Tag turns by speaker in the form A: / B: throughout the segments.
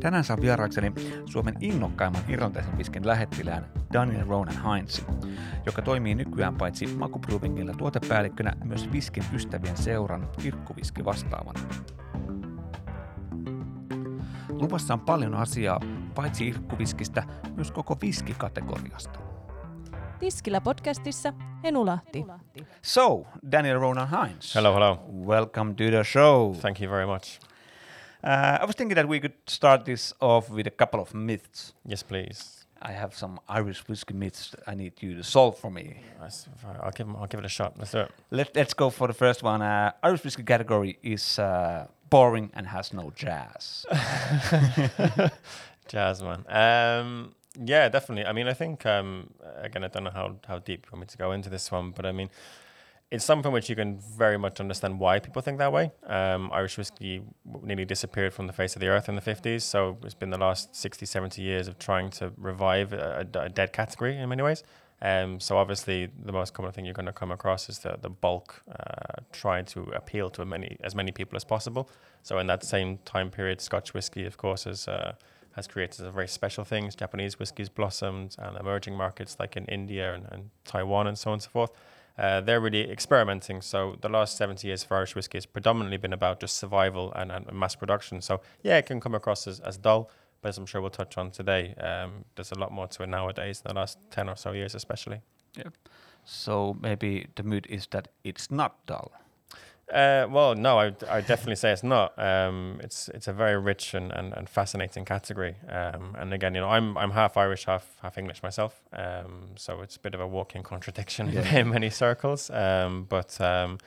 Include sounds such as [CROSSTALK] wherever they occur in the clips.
A: Tänään saan vieraakseni Suomen innokkaimman irlantaisen viskin lähettilään Daniel Ronan Heinz, joka toimii nykyään paitsi Makuprovingilla tuotepäällikkönä myös viskin ystävien seuran kirkkuviski vastaavana. Luvassa on paljon asiaa, paitsi irkkuviskistä, myös koko viskikategoriasta.
B: Tiskillä podcastissa Henu Lahti.
A: So, Daniel Ronan Heinz.
C: Hello, hello.
A: Welcome to the show.
C: Thank you very much.
A: Uh, I was thinking that we could start this off with a couple of myths.
C: Yes, please.
A: I have some Irish whiskey myths I need you to solve for me.
C: I'll give, I'll give it a shot. Let's do it.
A: Let, let's go for the first one. Uh, Irish whiskey category is uh, boring and has no jazz. [LAUGHS]
C: Jazz, man. Um, yeah, definitely. I mean, I think, um, again, I don't know how, how deep you want me to go into this one, but I mean, it's something which you can very much understand why people think that way. Um, Irish whiskey nearly disappeared from the face of the earth in the 50s, so it's been the last 60, 70 years of trying to revive a, a dead category in many ways. Um, so obviously, the most common thing you're going to come across is the the bulk uh, trying to appeal to many as many people as possible. So in that same time period, Scotch whiskey, of course, has uh, has created a very special things. Japanese whiskies blossomed, and emerging markets like in India and, and Taiwan and so on and so forth. Uh, they're really experimenting. So the last 70 years for Irish whiskey has predominantly been about just survival and, and mass production. So yeah, it can come across as, as dull, but as I'm sure we'll touch on today, um, there's a lot more to it nowadays in the last 10 or so years, especially.
A: Yeah. So maybe the mood is that it's not dull.
C: Uh, well, no, I I definitely say it's not. Um, it's it's a very rich and, and, and fascinating category. Um, and again, you know, I'm I'm half Irish, half half English myself. Um, so it's a bit of a walking contradiction [LAUGHS]
A: Yeah.
C: in many circles. Um, but um,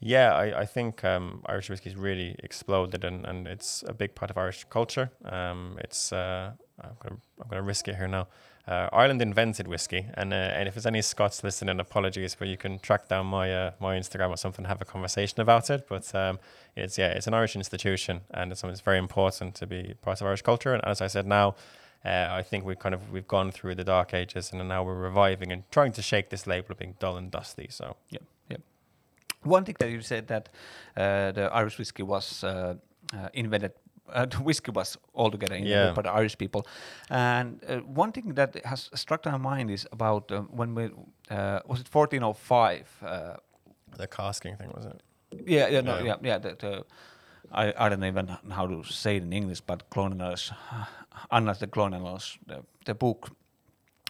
C: yeah, I I think um, Irish whiskey's really exploded, and, and it's a big part of Irish culture. Um, it's uh, I'm gonna I'm gonna risk it here now. Uh, Ireland invented whiskey, and uh, and if there's any Scots listening, apologies, but you can track down my uh, my Instagram or something, and have a conversation about it. But um, it's yeah, it's an Irish institution, and it's something that's very important to be part of Irish culture. And as I said, now uh, I think we've kind of we've gone through the dark ages, and now we're reviving and trying to shake this label of being dull and dusty. So yeah, yeah.
A: One thing that you said that uh, the Irish whiskey was uh, uh, invented. Uh, the [LAUGHS] whiskey was altogether invented
C: Yeah.
A: by the Irish people, and uh, one thing that has struck my mind is about um, when we uh, was it 1405. Uh,
C: the casking thing was it?
A: yeah, yeah, no,
C: Yeah.
A: yeah, yeah. The, the, I, I don't even know how to say it in English, but colonials, unless the colonials, the, the book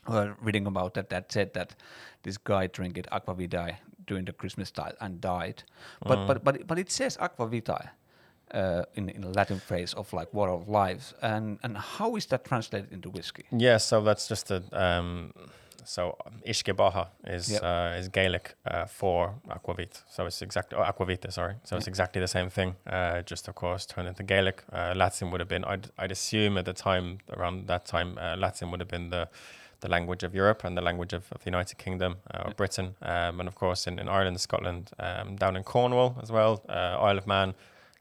A: were reading about that that said that this guy drank it aqua vitae during the Christmas time and died. But
C: Mm.
A: but but but it says aqua vitae. Uh, in in a Latin phrase of like water of life, and and how is that translated into whiskey?
C: Yeah, so that's just a um, so uisce beatha is
A: Yep.
C: uh, is Gaelic uh, for aquavit. So it's exactly oh, aquavita, sorry. So it's exactly the same thing. Uh, just of course turned into Gaelic. Uh, Latin would have been I'd I'd assume at the time around that time uh, Latin would have been the the language of Europe and the language of, of the United Kingdom uh, or. Britain, um, and of course in, in Ireland, Scotland, um, down in Cornwall as well, uh, Isle of Man,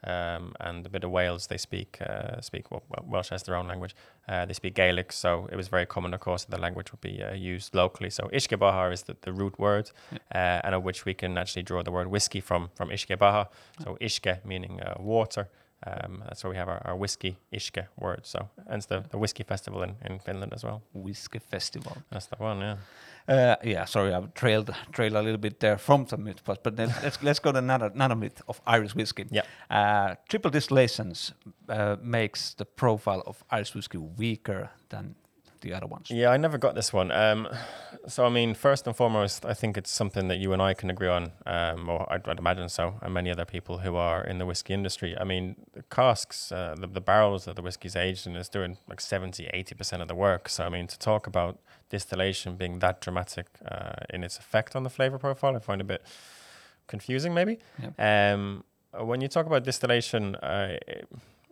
C: um, and a bit of Wales. They speak uh, speak well, Welsh as their own language. Uh, they speak Gaelic, so it was very common, of course, that the language would be uh, used locally. So uisce beatha is the, the root word, uh, and of which we can actually draw the word whiskey from from uisce beatha. So uisce meaning uh, water. Um, that's where we have our, our whiskey uisce word. So hence the, the whiskey festival in, in Finland as well.
A: Whiskey festival.
C: That's the one, yeah.
A: Uh, yeah, sorry, I've trailed trailed a little bit there from the myth, but but then let's let's go to another another myth of Irish whiskey.
C: Yeah.
A: Uh, triple distillations uh, makes the profile of Irish whiskey weaker than the other ones.
C: Yeah, I never got this one. Um, so, I mean, first and foremost, I think it's something that you and I can agree on, um, or I'd, I'd imagine so, and many other people who are in the whiskey industry. I mean, the casks, uh, the, the barrels that the whiskey's aged in is doing like 70, 80% of the work. So, I mean, to talk about distillation being that dramatic uh, in its effect on the flavor profile, I find a bit confusing, maybe. Um, when you talk about distillation, uh,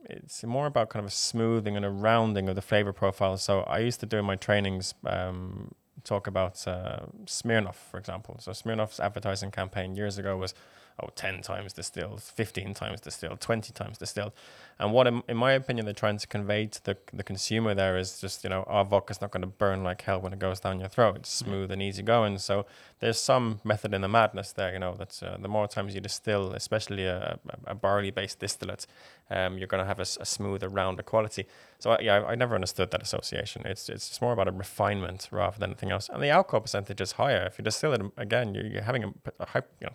C: it's more about kind of a smoothing and a rounding of the flavor profile. So I used to do in my trainings um, talk about uh, Smirnoff, for example. So Smirnoff's advertising campaign years ago was oh, 10 times distilled, 15 times distilled, 20 times distilled. And what, in, in my opinion, they're trying to convey to the, the consumer there is just, you know, our vodka's not going to burn like hell when it goes down your throat. It's smooth and easy going. So there's some method in the madness there, you know, that uh, the more times you distill, especially a, a, a barley based distillate, um, you're going to have a, a smoother, rounder quality. So I, yeah, I, I, never understood that association. It's it's just more about a refinement rather than anything else. And the alcohol percentage is higher. If you distill it again, you're, you're having a, a high, you know,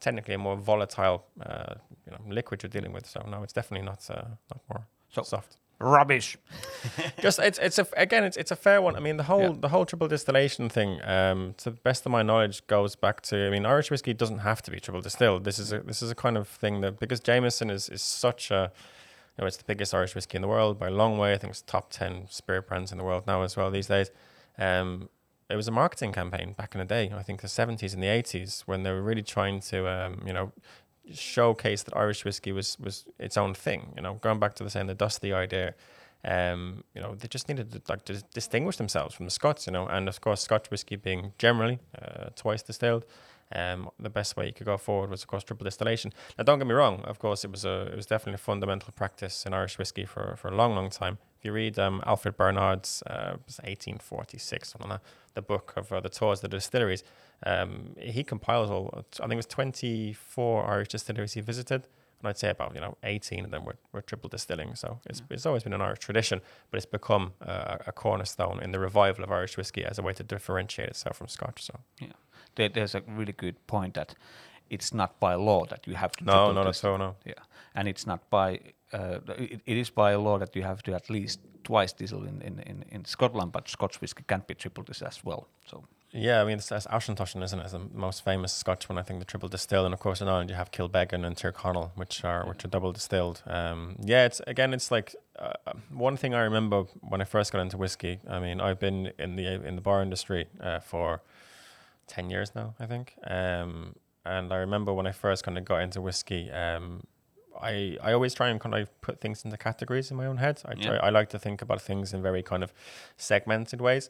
C: technically a more volatile uh, you know, liquid you're dealing with. So no, it's definitely not uh, not more so soft.
A: Rubbish. [LAUGHS]
C: Just it's it's a again it's it's a fair one. I mean the whole yeah. the whole triple distillation thing, um, to the best of my knowledge, goes back to I mean Irish whiskey doesn't have to be triple distilled. This is a this is a kind of thing that because Jameson is is such a you know it's the biggest Irish whiskey in the world by a long way. I think it's top ten spirit brands in the world now as well these days. Um, it was a marketing campaign back in the day. I think the seventies and the eighties when they were really trying to um, you know showcase that Irish whiskey was was its own thing. You know, going back to the saying the dusty idea. Um, you know, they just needed to like to distinguish themselves from the Scots, you know, and of course, Scotch whiskey being generally uh, twice distilled, um, the best way you could go forward was, of course, triple distillation. Now, don't get me wrong. Of course, it was a it was definitely a fundamental practice in Irish whiskey for, for a long, long time. If you read um, Alfred Barnard's uh, 1846 on that, the book of uh, the tours of the distilleries, um, he compiles all. I think it was 24 Irish distilleries he visited, and I'd say about you know 18 of them were, were triple distilling. So it's yeah. it's always been an Irish tradition, but it's become uh, a cornerstone in the revival of Irish whiskey as a way to differentiate itself from Scotch. So
A: yeah there, there's a really good point that it's not by law that you have to.
C: No, not at all. No.
A: Yeah, and it's not by. Uh, it, it is by law that you have to at least twice diesel in, in, in, in Scotland, but Scotch whiskey can't be triple this as well. So.
C: Yeah, I mean, it's, it's Auchentoshan, isn't it? It's the most famous Scotch one, I think, the triple distilled. And of course, in Ireland, you have Kilbeggan and Tyrconnell, which are which are double distilled. Um, yeah, it's again, it's like uh, one thing I remember when I first got into whiskey. I mean, I've been in the in the bar industry uh, for 10 years now, I think. Um, and I remember when I first kind of got into whiskey, um, I, I always try and kind of put things into categories in my own head. I try, yeah. I like to think about things in very kind of segmented ways.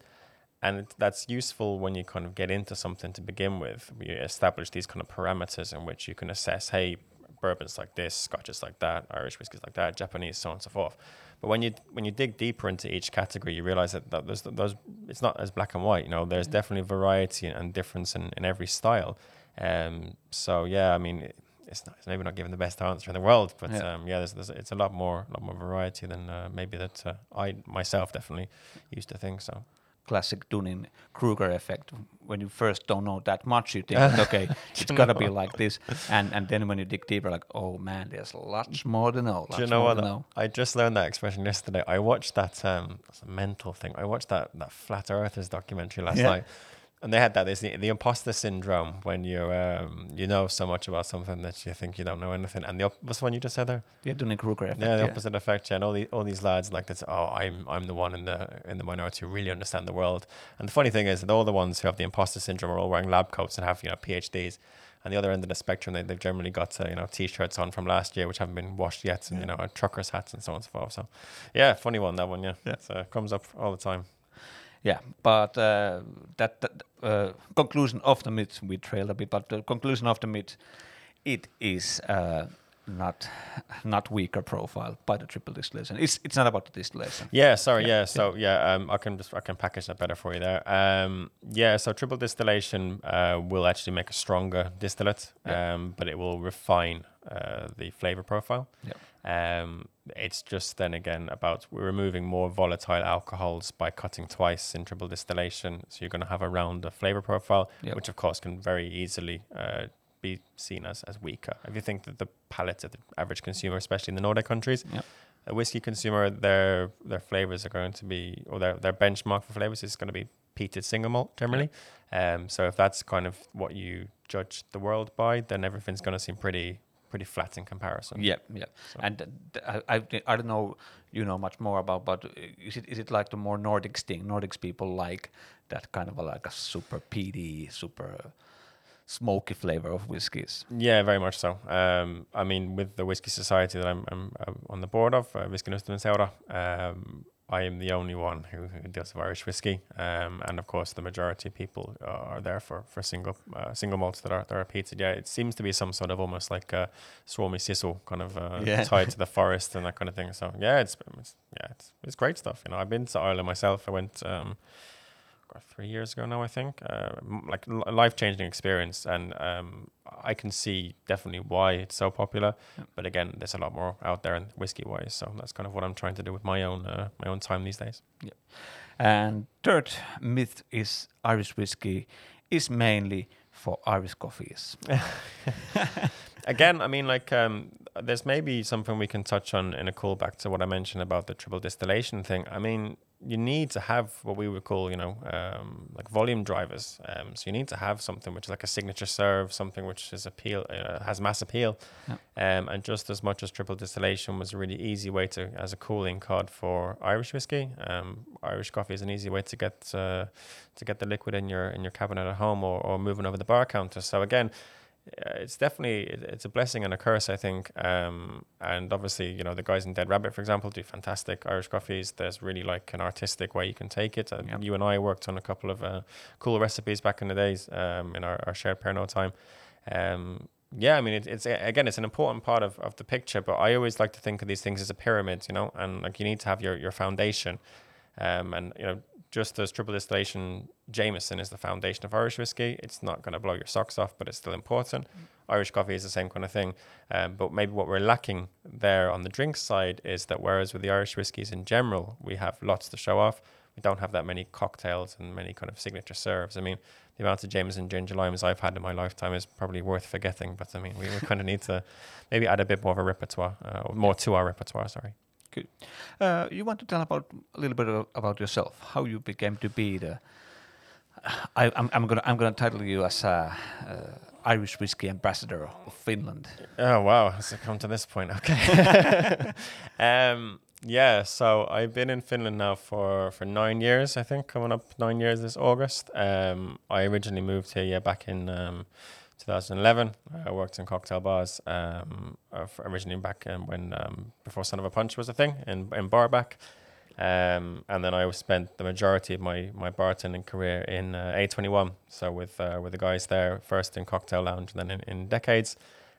C: And that's useful when you kind of get into something to begin with. You establish these kind of parameters in which you can assess, hey, bourbon's like this, scotch is like that, Irish whiskey's like that, Japanese, so on and so forth. But when you when you dig deeper into each category, you realize that, that there's those it's not as black and white. You know, there's mm-hmm. definitely variety and difference in, in every style. Um, so yeah, I mean, it's, not, it's maybe not giving the best answer in the world, but yeah, um, yeah there's, there's, it's a lot more lot more variety than uh, maybe that uh, I myself definitely used to think. So
A: classic Dunning Kruger effect. When you first don't know that much, you [LAUGHS] think, okay, it's gotta be like this, and and then when you dig deeper, like, oh man, there's lots more to know.
C: Do you know what? Know. I just learned that expression yesterday. I watched that um, mental thing. I watched that that flat earthers documentary last yeah. night and they had that. There's the, the imposter syndrome when you um, you know so much about something that you think you don't know anything. And the op- what's the one you just said there?
A: Yeah, Dunning Kruger effect.
C: Yeah, the yeah. opposite effect. Yeah, and all these all these lads like this. Oh, I'm I'm the one in the in the minority who really understand the world. And the funny thing is that all the ones who have the imposter syndrome are all wearing lab coats and have you know PhDs. And the other end of the spectrum, they, they've generally got uh, you know t-shirts on from last year which haven't been washed yet, and yeah. you know truckers hats and so on and so forth. So, yeah, funny one that one. Yeah, yeah. So it comes up all the time.
A: Yeah, but uh, that, that uh, conclusion of the myth we trailed a bit, but the conclusion of the myth, it is uh, not not weaker profile by the triple distillation. It's it's not about the distillation.
C: Yeah, sorry. Yeah, yeah. so yeah, um, I can just I can package that better for you there. Um, yeah, so triple distillation uh, will actually make a stronger distillate, yeah. um, but it will refine uh, the flavor profile.
A: Yeah.
C: Um, it's just then again about removing more volatile alcohols by cutting twice in triple distillation. So you're going to have a rounder flavor profile, yep. which of course can very easily uh, be seen as, as weaker. If you think that the palate of the average consumer, especially in the Nordic countries, yep. a whiskey consumer, their their flavors are going to be, or their, their benchmark for flavors is going to be peated single malt generally. Yep. Um, so if that's kind of what you judge the world by, then everything's going to seem pretty pretty flat in comparison.
A: Yeah, yeah. So. And uh, I, I, don't know you know much more about, but is it is it like the more Nordics thing? Nordics people like that kind of a, like a super peaty, super smoky flavor of whiskies.
C: Yeah, very much so. Um, I mean, with the whiskey society that I'm, I'm, I'm on the board of, uh, Whiskey Seura, um, I am the only one who, who does Irish whiskey, um, and of course the majority of people are there for for single uh, single malts that are that are peated. Yeah, it seems to be some sort of almost like a Suomi Sisu kind of uh,
A: Yeah. [LAUGHS]
C: tied to the forest and that kind of thing. So yeah, it's, it's yeah, it's, it's great stuff. You know, I've been to Ireland myself. I went. Um, three years ago now, I think. Uh, like life changing experience, and um, I can see definitely why it's so popular.
A: Yeah.
C: But again, there's a lot more out there, and whiskey wise. So that's kind of what I'm trying to do with my own uh, my own time these days.
A: And third myth is Irish whiskey is mainly for Irish coffees. [LAUGHS]
C: Again, I mean, like, um, there's maybe something we can touch on in a callback to what I mentioned about the triple distillation thing. I mean, you need to have what we would call, you know, um, like volume drivers. Um, so you need to have something which is like a signature serve, something which is appeal, uh, has mass appeal.
A: Yeah.
C: Um, and just as much as triple distillation was a really easy way to, as a cooling cod for Irish whiskey, um, Irish coffee is an easy way to get uh, to get the liquid in your in your cabinet at home or, or moving over the bar counter. So again, it's definitely it's a blessing and a curse, I think. Um, and obviously, you know, the guys in Dead Rabbit, for example, do fantastic Irish coffees. There's really like an artistic way you can take it. Uh,
A: Yep.
C: You and I worked on a couple of uh, cool recipes back in the days um, in our, our shared Pernod time. Um, yeah, I mean, it, it's again, it's an important part of, of the picture, but I always like to think of these things as a pyramid, you know, and like you need to have your, your foundation. Um, and, you know, just as triple distillation Jameson is the foundation of Irish whiskey, it's not going to blow your socks off, but it's still important. Irish coffee is the same kind of thing. Um, but maybe what we're lacking there on the drink side is that whereas with the Irish whiskies in general, we have lots to show off, we don't have that many cocktails and many kind of signature serves. I mean, the amount of Jameson ginger limes I've had in my lifetime is probably worth forgetting. But I mean, we, we kind of need to maybe add a bit more of a repertoire, uh, or more to our repertoire. Sorry.
A: Uh, you want to tell about a little bit of, about yourself, how you became to be the. I, I'm, I'm gonna I'm gonna title you as a uh, Irish whiskey ambassador of Finland.
C: Oh wow, has it come to this point? Okay. [LAUGHS] um, yeah, so I've been in Finland now for for nine years, I think, coming up nine years this August. Um, I originally moved here, yeah, back in um, 2011. I worked in cocktail bars, um, uh, originally back when um, before Son of a Punch was a thing in in Barback. Um, and then I spent the majority of my, my bartending career in uh, A21. So with uh, with the guys there, first in cocktail lounge, and then in, in decades.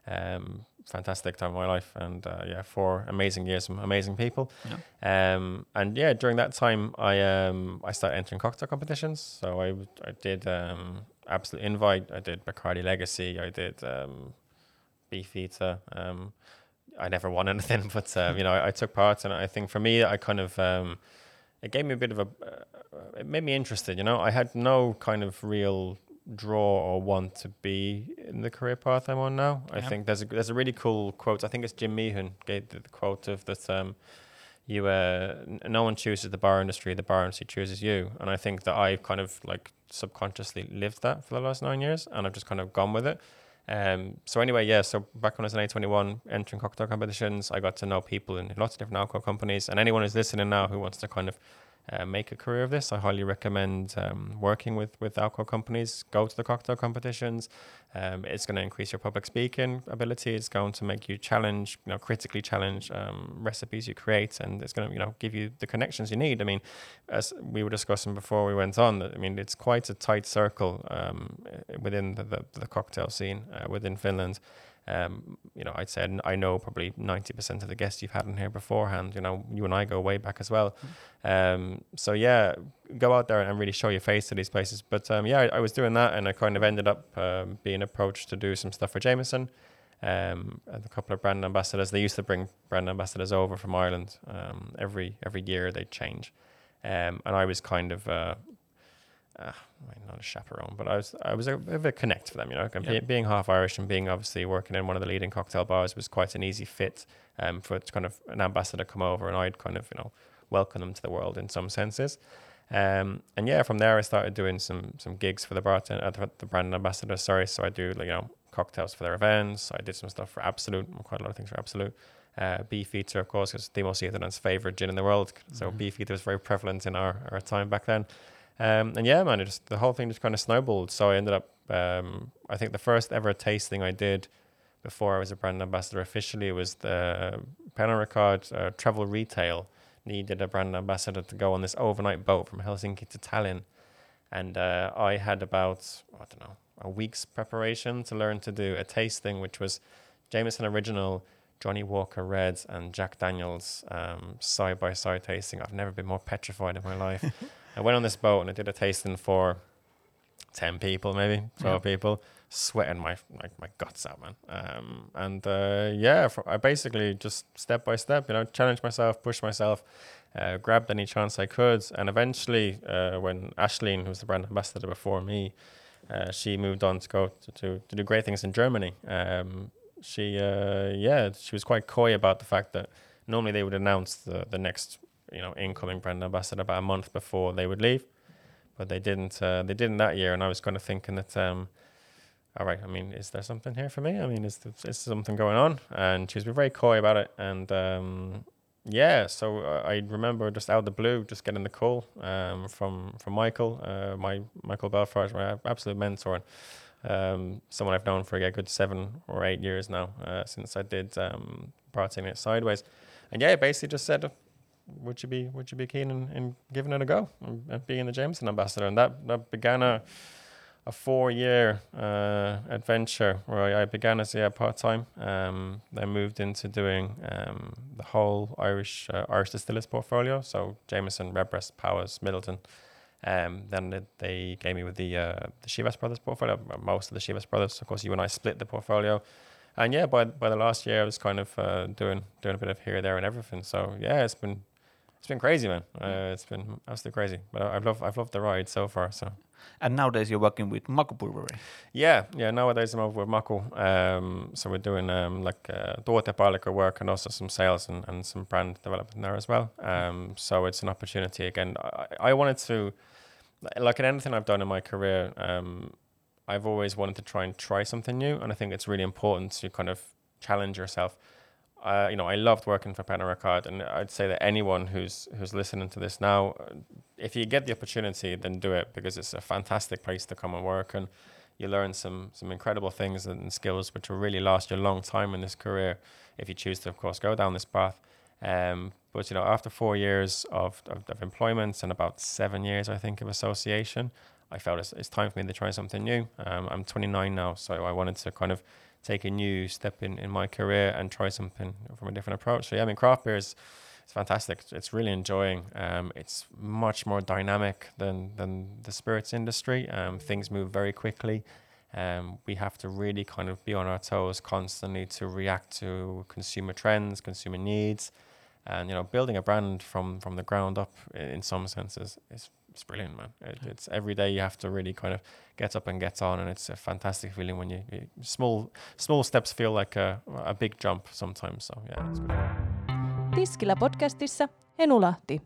C: Um, fantastic time of my life, and uh, yeah, four amazing years, from amazing people. Um, and yeah, during that time, I um, I started entering cocktail competitions. So I, I did um, Absolut Invite, I did Bacardi Legacy, I did um, Beefeater. Um, I never won [LAUGHS] anything, but um, you know, I, I took part, and I think for me, I kind of um, it gave me a bit of a, uh, it made me interested. You know, I had no kind of real draw or want to be in the career path I'm on now. I think there's a there's a really cool quote. I think it's Jim Meehan gave the, the quote of that. Um, you uh, n- no one chooses the bar industry, the bar industry chooses you. And I think that I've kind of like subconsciously lived that for the last nine years, and I've just kind of gone with it. Um, so anyway, yeah. So back when I was in A21, entering cocktail competitions, I got to know people in lots of different alcohol companies. And anyone who's listening now who wants to kind of uh, make a career of this, I highly recommend um, working with with alcohol companies. Go to the cocktail competitions. Um, it's going to increase your public speaking ability. It's going to make you challenge, you know, critically challenge um, recipes you create, and it's going to, you know, give you the connections you need. I mean, as we were discussing before we went on, that I mean, it's quite a tight circle um, within the, the, the cocktail scene uh, within Finland. Um, you know, I'd say I know probably ninety percent of the guests you've had in here beforehand. You know, you and I go way back as well. Um, so yeah, go out there and really show your face to these places. But um, yeah, I, I was doing that, and I kind of ended up um, being approached to do some stuff for Jameson. Um, and a couple of brand ambassadors. They used to bring brand ambassadors over from Ireland. Um, every every year they change, um, and I was kind of. Uh, uh, not a chaperone, but I was I was a bit of a connect for them, you know. and
A: Yeah.
C: be- being half Irish and being obviously working in one of the leading cocktail bars was quite an easy fit um, for kind of an ambassador to come over, and I'd kind of you know welcome them to the world in some senses. Um, and yeah, from there I started doing some some gigs for the bartender, uh, the, brand ambassador. Sorry, so I do like you know cocktails for their events. I did some stuff for Absolut, quite a lot of things for Absolut. Uh, Beefeater, of course, because Timo Sietonin's favorite gin in the world. So
A: Mhm.
C: Beefeater was very prevalent in our, our time back then. Um, and yeah, man, just the whole thing just kind of snowballed. So I ended up, um, I think the first ever tasting I did before I was a brand ambassador officially was the Pernod Ricard uh, Travel Retail needed a brand ambassador to go on this overnight boat from Helsinki to Tallinn, and uh, I had about I don't know a week's preparation to learn to do a tasting, which was Jameson Original, Johnnie Walker Reds, and Jack Daniels side by side tasting. I've never been more petrified in my life. [LAUGHS] I went on this boat and I did a tasting for 10 people, maybe 12
A: Yeah.
C: people, sweating my, my, my guts out, man. Um, and uh, yeah, for, I basically just step by step, you know, challenged myself, pushed myself, uh, grabbed any chance I could. And eventually, uh, when Ashleen, who was the brand ambassador before me, uh, she moved on to go to, to, to do great things in Germany. Um, she, uh, yeah, she was quite coy about the fact that normally they would announce the, the next, you know, incoming brand ambassador about a month before they would leave, but they didn't. Uh, they didn't that year, and I was kind of thinking that, um, all right, I mean, is there something here for me? I mean, is there, is something going on? And she was very coy about it, and um, yeah, so uh, I remember just out of the blue, just getting the call um, from from Michael, uh, my Michael Belfort, my absolute mentor, and um, someone I've known for a good seven or eight years now uh, since I did um, It Sideways, and yeah, basically just said, would you be would you be keen in, in giving it a go and, being the Jameson ambassador? And that that began a a four year uh, adventure where I, began as yeah part time. Um, then moved into doing um, the whole Irish uh, Irish distillers portfolio, so Jameson, Redbreast, Powers, Midleton. Um, then they, gave me with the uh, the Chivas Brothers portfolio, uh, most of the Chivas Brothers. Of course, you and I split the portfolio, and yeah, by by the last year, I was kind of uh, doing doing a bit of here, there, and everything. So yeah, it's been it's been crazy, man. Uh, it's been absolutely crazy, but I've loved I've loved the ride so far. So.
A: And nowadays you're working with Maku Brewery.
C: Yeah, yeah. Nowadays I'm over with Mako. Um, so we're doing um, like uh, work and also some sales and, and some brand development there as well. Um, so it's an opportunity again. I, I wanted to, like in anything I've done in my career, um, I've always wanted to try and try something new, and I think it's really important to kind of challenge yourself. You know, I loved working for Pernod Ricard, and I'd say that anyone who's who's listening to this now, uh, if you get the opportunity, then do it because it's a fantastic place to come and work, and you learn some some incredible things and skills which will really last you a long time in this career if you choose to, of course, go down this path. Um, but you know, after four years of, of, of employment and about seven years, I think, of association, I felt it's, it's time for me to try something new. Um, I'm 29 now, so I wanted to kind of take a new step in, in my career and try something from a different approach. So yeah, I mean, craft beer is it's fantastic. It's- really enjoying. Um, it's much more dynamic than than the spirits industry. Um, things move very quickly. Um, we have to really kind of be on our toes constantly to react to consumer trends, consumer needs, and you know, building a brand from from the ground up in some senses is it's brilliant, man. It, it's every day you have to really kind of get up and get on, and it's a fantastic feeling when you, you small small steps feel like a a big jump sometimes. So yeah, it's good.
B: Tiskillä podcastissa Henu Lahti.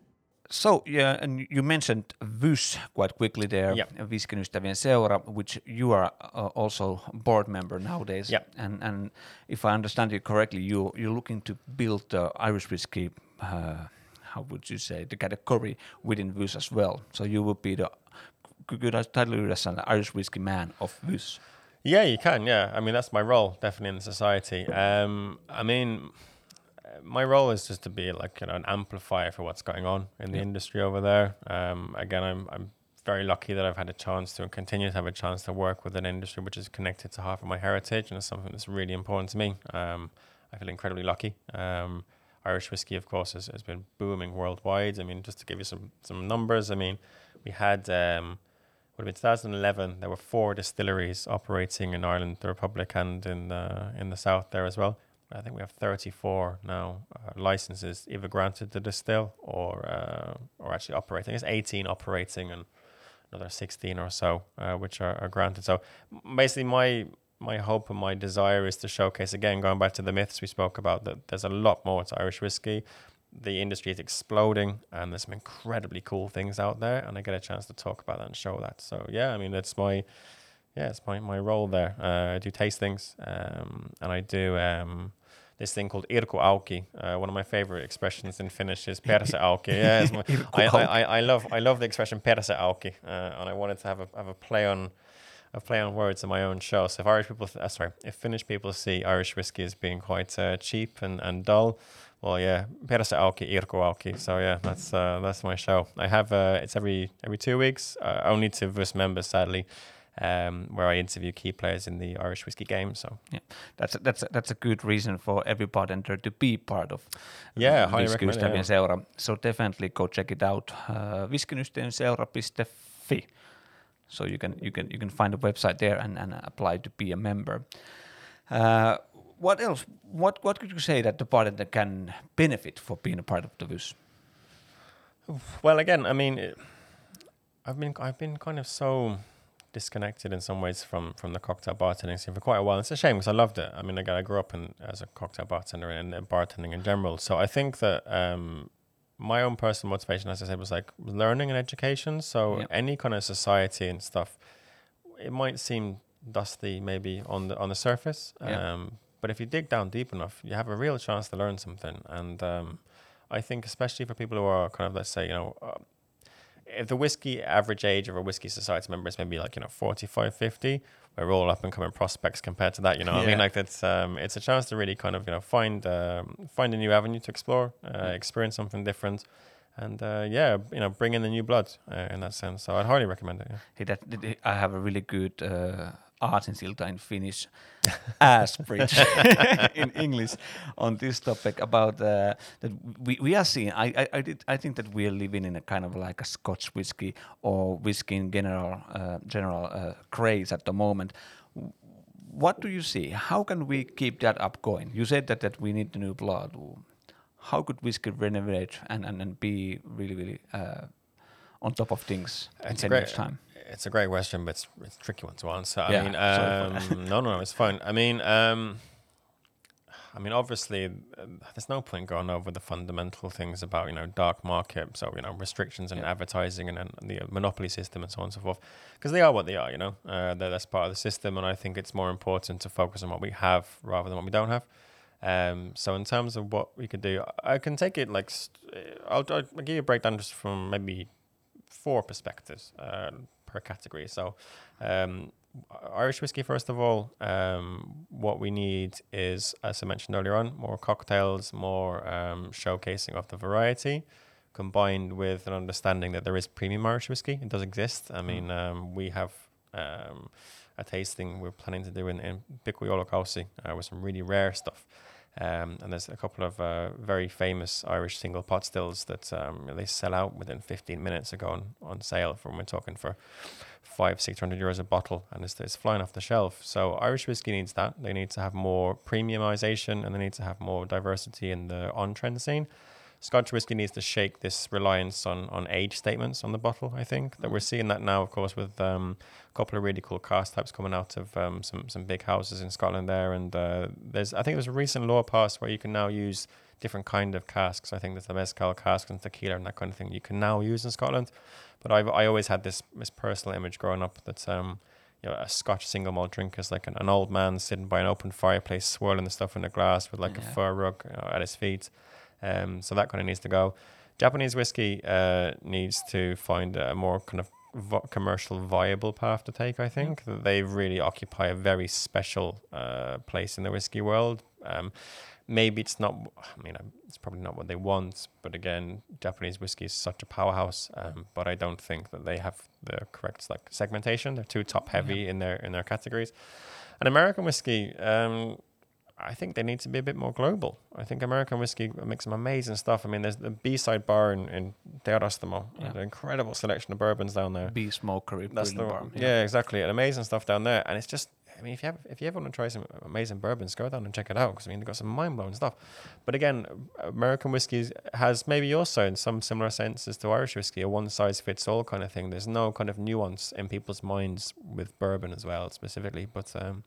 A: So yeah, and you mentioned Vys quite quickly there,
C: Yeah.
A: Viskin ystävien seura, which you are uh, also board member nowadays.
C: Yeah.
A: And and if I understand you correctly, you you're looking to build the Irish whiskey. Uh, how would you say the category within Vys as well? So you would be the could I title you as an Irish whiskey man of Vys?
C: Yeah, you can. Yeah, I mean that's my role definitely in the society. Um, I mean, my role is just to be like you know, an amplifier for what's going on in the
A: Yeah.
C: industry over there. Um, again, I'm I'm very lucky that I've had a chance to and continue to have a chance to work with an industry which is connected to half of my heritage and it's something that's really important to me. Um, I feel incredibly lucky. Um, Irish whiskey, of course, has, has been booming worldwide. I mean, just to give you some some numbers, I mean, we had um, would have been 2011. There were four distilleries operating in Ireland, the Republic, and in uh, in the south there as well. I think we have 34 now uh, licenses either granted to distill or uh, or actually operating. It's 18 operating and another 16 or so uh, which are, are granted. So basically, my my hope and my desire is to showcase again, going back to the myths we spoke about, that there's a lot more to Irish whiskey. The industry is exploding, and there's some incredibly cool things out there, and I get a chance to talk about that and show that. So yeah, I mean, it's my yeah, it's my, my role there. Uh, I do tastings, um, and I do um, this thing called irkku auki. Uh, one of my favorite expressions in Finnish is [LAUGHS] perse auki. Yeah, it's my, [LAUGHS] I. I, I, I love I love the expression perse auki, uh, and I wanted to have a have a play on a play on words in my own show. So if Irish people, th- uh, sorry, if Finnish people see Irish whiskey as being quite uh, cheap and, and dull, well, yeah, Perse Auki, Irkku Auki. So yeah, that's uh, that's my show. I have uh, it's every every two weeks, uh, only to VYS members, sadly, um, where I interview key players in the Irish whiskey game. So yeah,
A: That's a, that's a, that's a good reason for every bartender to be part of
C: Yeah, highly
A: Whisky
C: recommend yeah.
A: seura. So definitely go check it out. Uh, whiskeynystävienseura.fi. So you can you can you can find a website there and, and apply to be a member. Uh, what else? What what could you say that the bartender can benefit for being a part of the VYS?
C: Well, again, I mean, I've been I've been kind of so disconnected in some ways from from the cocktail bartending scene for quite a while. It's a shame because I loved it. I mean, again, I grew up in, as a cocktail bartender and uh, bartending in general. So I think that um, my own personal motivation, as I said, was like learning and education. So
A: Yep.
C: any kind of society and stuff, it might seem dusty maybe on the on the surface.
A: Yeah.
C: Um, but if you dig down deep enough, you have a real chance to learn something. And um, I think, especially for people who are kind of, let's say, you know, uh, if the whiskey average age of a whiskey society member is maybe like you know 45 50 we're all up and coming prospects compared to that you know what i mean? Like that's um it's a chance to really kind of you know find um, find a new avenue to explore uh, experience something different and uh, yeah you know bring in the new blood uh, in that sense. So i'd highly recommend it yeah.
A: Hey, that, that- I have a really good uh, aasinsilta in Finnish ass [LAUGHS] bridge in English on this topic about uh, that we, we are seeing. I I I, did, I think that we are living in a kind of like a Scotch whiskey or whiskey in general uh, general uh, craze at the moment. What do you see? How can we keep that up going? You said that that we need the new blood. How could whiskey renovate and, and, and be really really uh, on top of things in
C: It's
A: ten years time?
C: It's a great question, but it's, it's a tricky one to answer. I
A: Yeah,
C: mean, um, [LAUGHS] no, no, no, it's fine. I mean, um, I mean, obviously, um, there's no point going over the fundamental things about you know dark market, so you know restrictions and
A: Yeah.
C: advertising and, and the monopoly system and so on and so forth, because they are what they are. You know, uh, they're, that's part of the system, and I think it's more important to focus on what we have rather than what we don't have. Um, so in terms of what we could do, I can take it like st- I'll, I'll give you a breakdown just from maybe four perspectives uh, category. So, um, Irish whiskey, first of all, um, what we need is, as I mentioned earlier on, more cocktails, more um, showcasing of the variety, combined with an understanding that there is premium Irish whiskey. It does exist. I mean, um, we have um, a tasting we're planning to do in, in Pico Olokausi uh, with some really rare stuff. Um, and there's a couple of uh, very famous Irish single pot stills that um, they sell out within 15 minutes ago on, on sale. From we're talking for five, six hundred euros a bottle, and it's, it's flying off the shelf. So Irish whiskey needs that. They need to have more premiumization, and they need to have more diversity in the on-trend scene. Scotch whiskey needs to shake this reliance on on age statements on the bottle. I think that we're seeing that now, of course, with um, a couple of really cool cask types coming out of um, some some big houses in Scotland there. And uh, there's I think there's a recent law passed where you can now use different kind of casks. I think there's the mezcal cask and tequila and that kind of thing you can now use in Scotland. But I've I always had this this personal image growing up that um, you know, a Scotch single malt drink is like an, an old man sitting by an open fireplace, swirling the stuff in a glass with like
A: Yeah.
C: a fur rug you know, at his feet. Um, so that kind of needs to go. Japanese whiskey uh, needs to find a more kind of vo- commercial viable path to take. I think that they really occupy a very special uh, place in the whiskey world. Um, maybe it's not. I mean, um, it's probably not what they want. But again, Japanese whiskey is such a powerhouse. Um, but I don't think that they have the correct like segmentation. They're too top heavy in their in their categories. And American whiskey. Um, I think they need to be a bit more global. I think American whiskey makes some amazing stuff. I mean, there's the B-side bar in, in Teurastamo,
A: Yeah.
C: an incredible selection of bourbons down there.
A: B smokery,
C: That's the.
A: Bar,
C: Yeah. exactly. And amazing stuff down there. And it's just, I mean, if you have, if you ever want to try some amazing bourbons, go down and check it out because I mean they've got some mind blowing stuff. But again, American whiskey has maybe also in some similar senses to Irish whiskey a one size fits all kind of thing. There's no kind of nuance in people's minds with bourbon as well specifically. But um,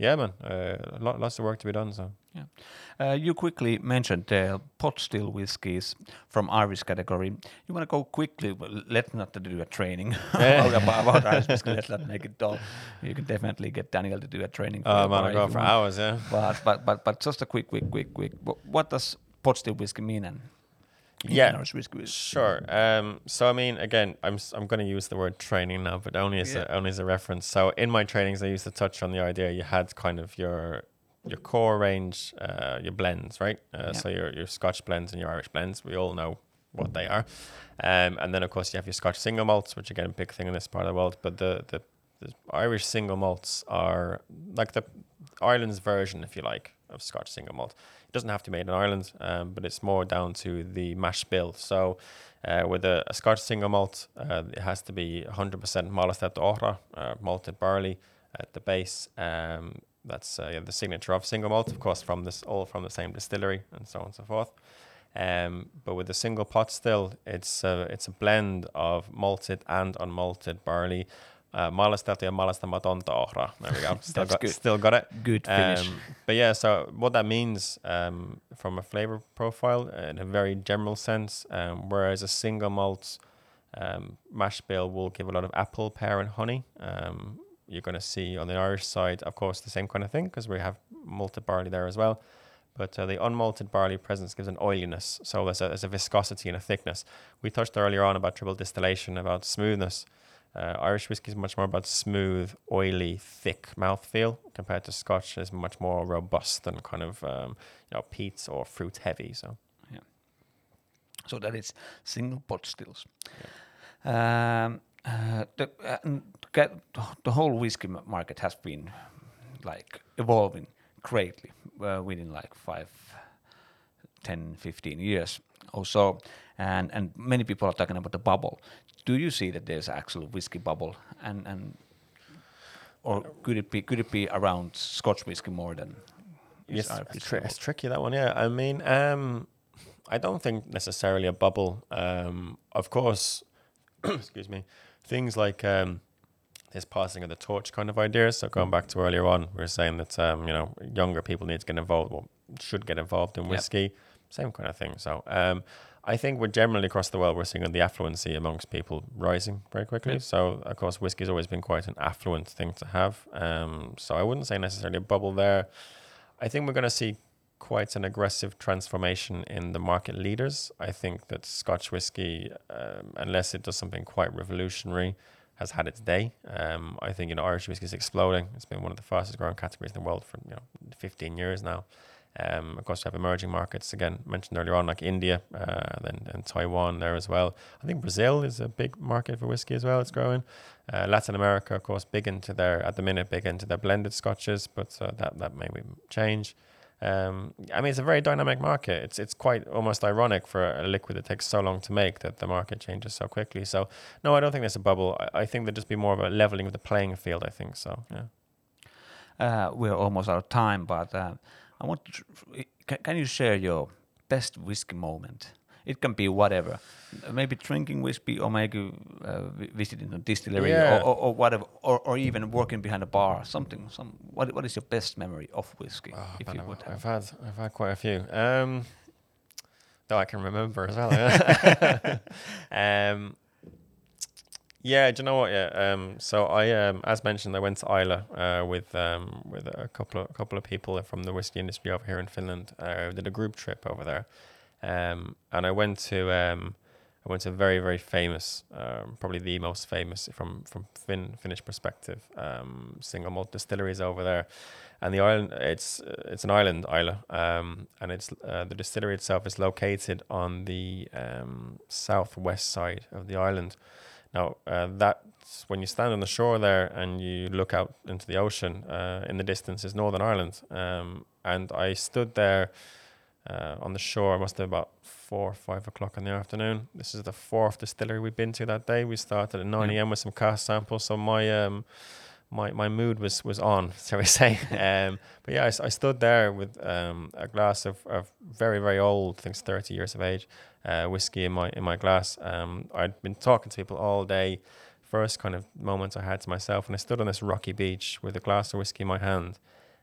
C: yeah, man, uh, lot, lots of work to be done. So.
A: Uh, you quickly mentioned the pot still whiskies from Irish category. You want to go quickly? Well, let's not do a training [LAUGHS] about, about Irish whiskey. Let's not make it dull. You can definitely get Daniel to do a training.
C: Oh man, I go for hours. Yeah.
A: But, but but but just a quick, quick, quick, quick. wh- What does pot still whiskey mean? And
C: Yeah,
A: whiskey.
C: Sure. Um, so I mean, again, I'm I'm going to use the word training now, but only as
A: Yeah.
C: a, only as a reference. So in my trainings, I used to touch on the idea you had kind of your your core range, uh, your blends, right? Uh,
A: Yeah.
C: So your your Scotch blends and your Irish blends. We all know what they are. Um, and then of course you have your Scotch single malts, which again a big thing in this part of the world. But the the, the Irish single malts are like the Ireland's version, if you like, of Scotch single malt. It doesn't have to be made in Ireland, um, but it's more down to the mash bill. So, uh, with a, a Scotch single malt, uh, it has to be 100% Malastad Ora, uh, malted barley at the base. Um, that's uh, yeah, the signature of single malt, of course, from this all from the same distillery and so on and so forth. Um, but with a single pot still, it's a, it's a blend of malted and unmalted barley. Uh, Malastad ja Malasta Madonta Ora. There we go. [LAUGHS] Still got,
A: good.
C: still got it.
A: Good finish.
C: Um, but yeah, so what that means um, from a flavor profile in a very general sense, um, whereas a single malt um, mash bill will give a lot of apple, pear, and honey. Um, you're going to see on the Irish side, of course, the same kind of thing because we have malted barley there as well. But uh, the unmalted barley presence gives an oiliness. So there's a, there's a viscosity and a thickness. We touched earlier on about triple distillation, about smoothness. Uh, Irish whiskey is much more about smooth, oily, thick mouthfeel compared to Scotch is much more robust and kind of um, you know peat or fruit heavy. So yeah,
A: so that is single pot stills. Um, uh, the, uh, the whole whiskey market has been like evolving greatly uh, within like five, 10, 15 years or so. And, and many people are talking about the bubble. Do you see that there's actual whiskey bubble and, and or could it be could it be around Scotch whiskey more than
C: yes, it's, tri- it's tricky that one. Yeah, I mean, um, I don't think necessarily a bubble. Um, of course, [COUGHS] excuse me, things like um, this passing of the torch kind of idea. So going back to earlier on, we were saying that um, you know younger people need to get involved, well, should get involved in
A: Yep.
C: whiskey. Same kind of thing. So um, I think we're generally across the world we're seeing the affluency amongst people rising very quickly.
A: Yep.
C: So of course whiskey's always been quite an affluent thing to have. Um, so I wouldn't say necessarily a bubble there. I think we're going to see quite an aggressive transformation in the market leaders. I think that Scotch whiskey, um, unless it does something quite revolutionary, has had its day. Um, I think you know Irish whiskey is exploding. It's been one of the fastest growing categories in the world for you know 15 years now. Um, of course, we have emerging markets again mentioned earlier on, like India, uh, then and Taiwan there as well. I think Brazil is a big market for whiskey as well. It's growing. Uh, Latin America, of course, big into their at the minute, big into their blended scotches, but uh, that that may change. Um, I mean, it's a very dynamic market. It's it's quite almost ironic for a liquid that takes so long to make that the market changes so quickly. So no, I don't think there's a bubble. I, I think there'd just be more of a leveling of the playing field. I think so. Yeah.
A: Uh, we're almost out of time, but uh, I want to, can, can you share your best whiskey moment? It can be whatever, maybe drinking whiskey, or maybe uh, visiting a distillery,
C: Yeah.
A: or, or, or whatever, or, or even working behind a bar. Something. Some. What What is your best memory of whiskey,
C: Oh,
A: if you
C: I've,
A: would
C: I've
A: have?
C: had I've had quite a few. Um, though I can remember as well. [LAUGHS] [LAUGHS] Um, yeah, do you know what? Yeah. Um, so I, um, as mentioned, I went to Islay uh, with um, with a couple of couple of people from the whiskey industry over here in Finland. Uh, did a group trip over there, um, and I went to um, I went to a very very famous, um, probably the most famous from from Fin Finnish perspective, um, single malt distilleries over there and the island it's it's an island Islay, um, and it's uh, the distillery itself is located on the um, southwest side of the island. Now uh, that's when you stand on the shore there and you look out into the ocean. Uh, in the distance is Northern Ireland, um, and I stood there uh, on the shore. It must have been about four or five o'clock in the afternoon. This is the fourth distillery we've been to that day. We started at nine a.m. with some cask samples. So my um, my my mood was was on, [LAUGHS] shall we say? um, but yeah, I, I, stood there with um, a glass of, of very very old, I think it's thirty years of age, uh, whiskey in my in my glass. Um, I'd been talking to people all day. First kind of moments I had to myself, and I stood on this rocky beach with a glass of whiskey in my hand,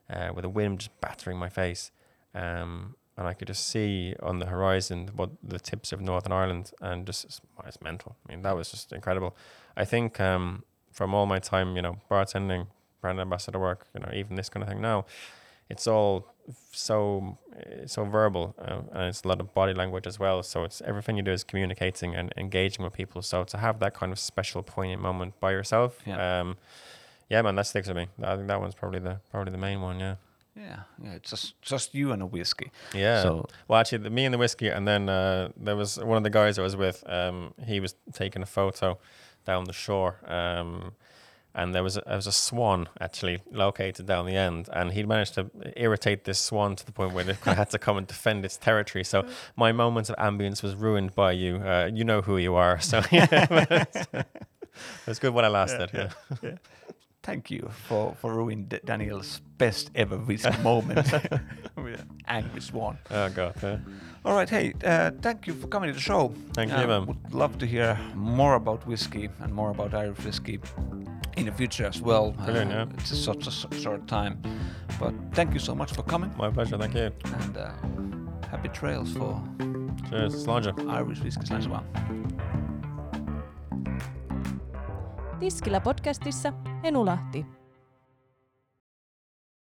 C: uh, with the wind just battering my face. Um, and I could just see on the horizon what the tips of Northern Ireland, and just it's, mental. I mean, that was just incredible. I think um, from all my time, you know, bartending, brand ambassador work, you know, even this kind of thing now, it's all so so verbal, uh, and it's a lot of body language as well. So it's everything you do is communicating and engaging with people. So to have that kind of special poignant moment by yourself,
A: Yeah.
C: um, yeah, man, that sticks with me. I think that one's probably the probably the main one. Yeah,
A: Yeah, yeah. It's just just you and a whiskey.
C: yeah.
A: So
C: Well, actually, the, me and the whiskey, and then uh, there was one of the guys I was with. Um, he was taking a photo down the shore, um, and there was a, there was a swan actually located down the end, and he'd managed to irritate this swan to the point where it had to come and defend its territory. So [LAUGHS] my moment of ambience was ruined by you. Uh, you know who you are, so [LAUGHS] yeah, it's good when I lasted. Yeah,
A: thank you for for ruining Daniel's best ever whiskey [LAUGHS] moment [LAUGHS] angry swan.
C: Oh god. Yeah.
A: All right, hey, uh, thank you for coming to the show.
C: Thank
A: Uh,
C: you, man.
A: Would love to hear more about whiskey and more about Irish whiskey in the future as well.
C: Brilliant, yeah.
A: It's such a short time, but thank you so much for coming
C: My pleasure. Thank you.
A: and uh, happy trails for
C: Cheers. Sláinte.
A: Irish whiskies as well.
B: Tiskillä podcastissa Enu Lahti.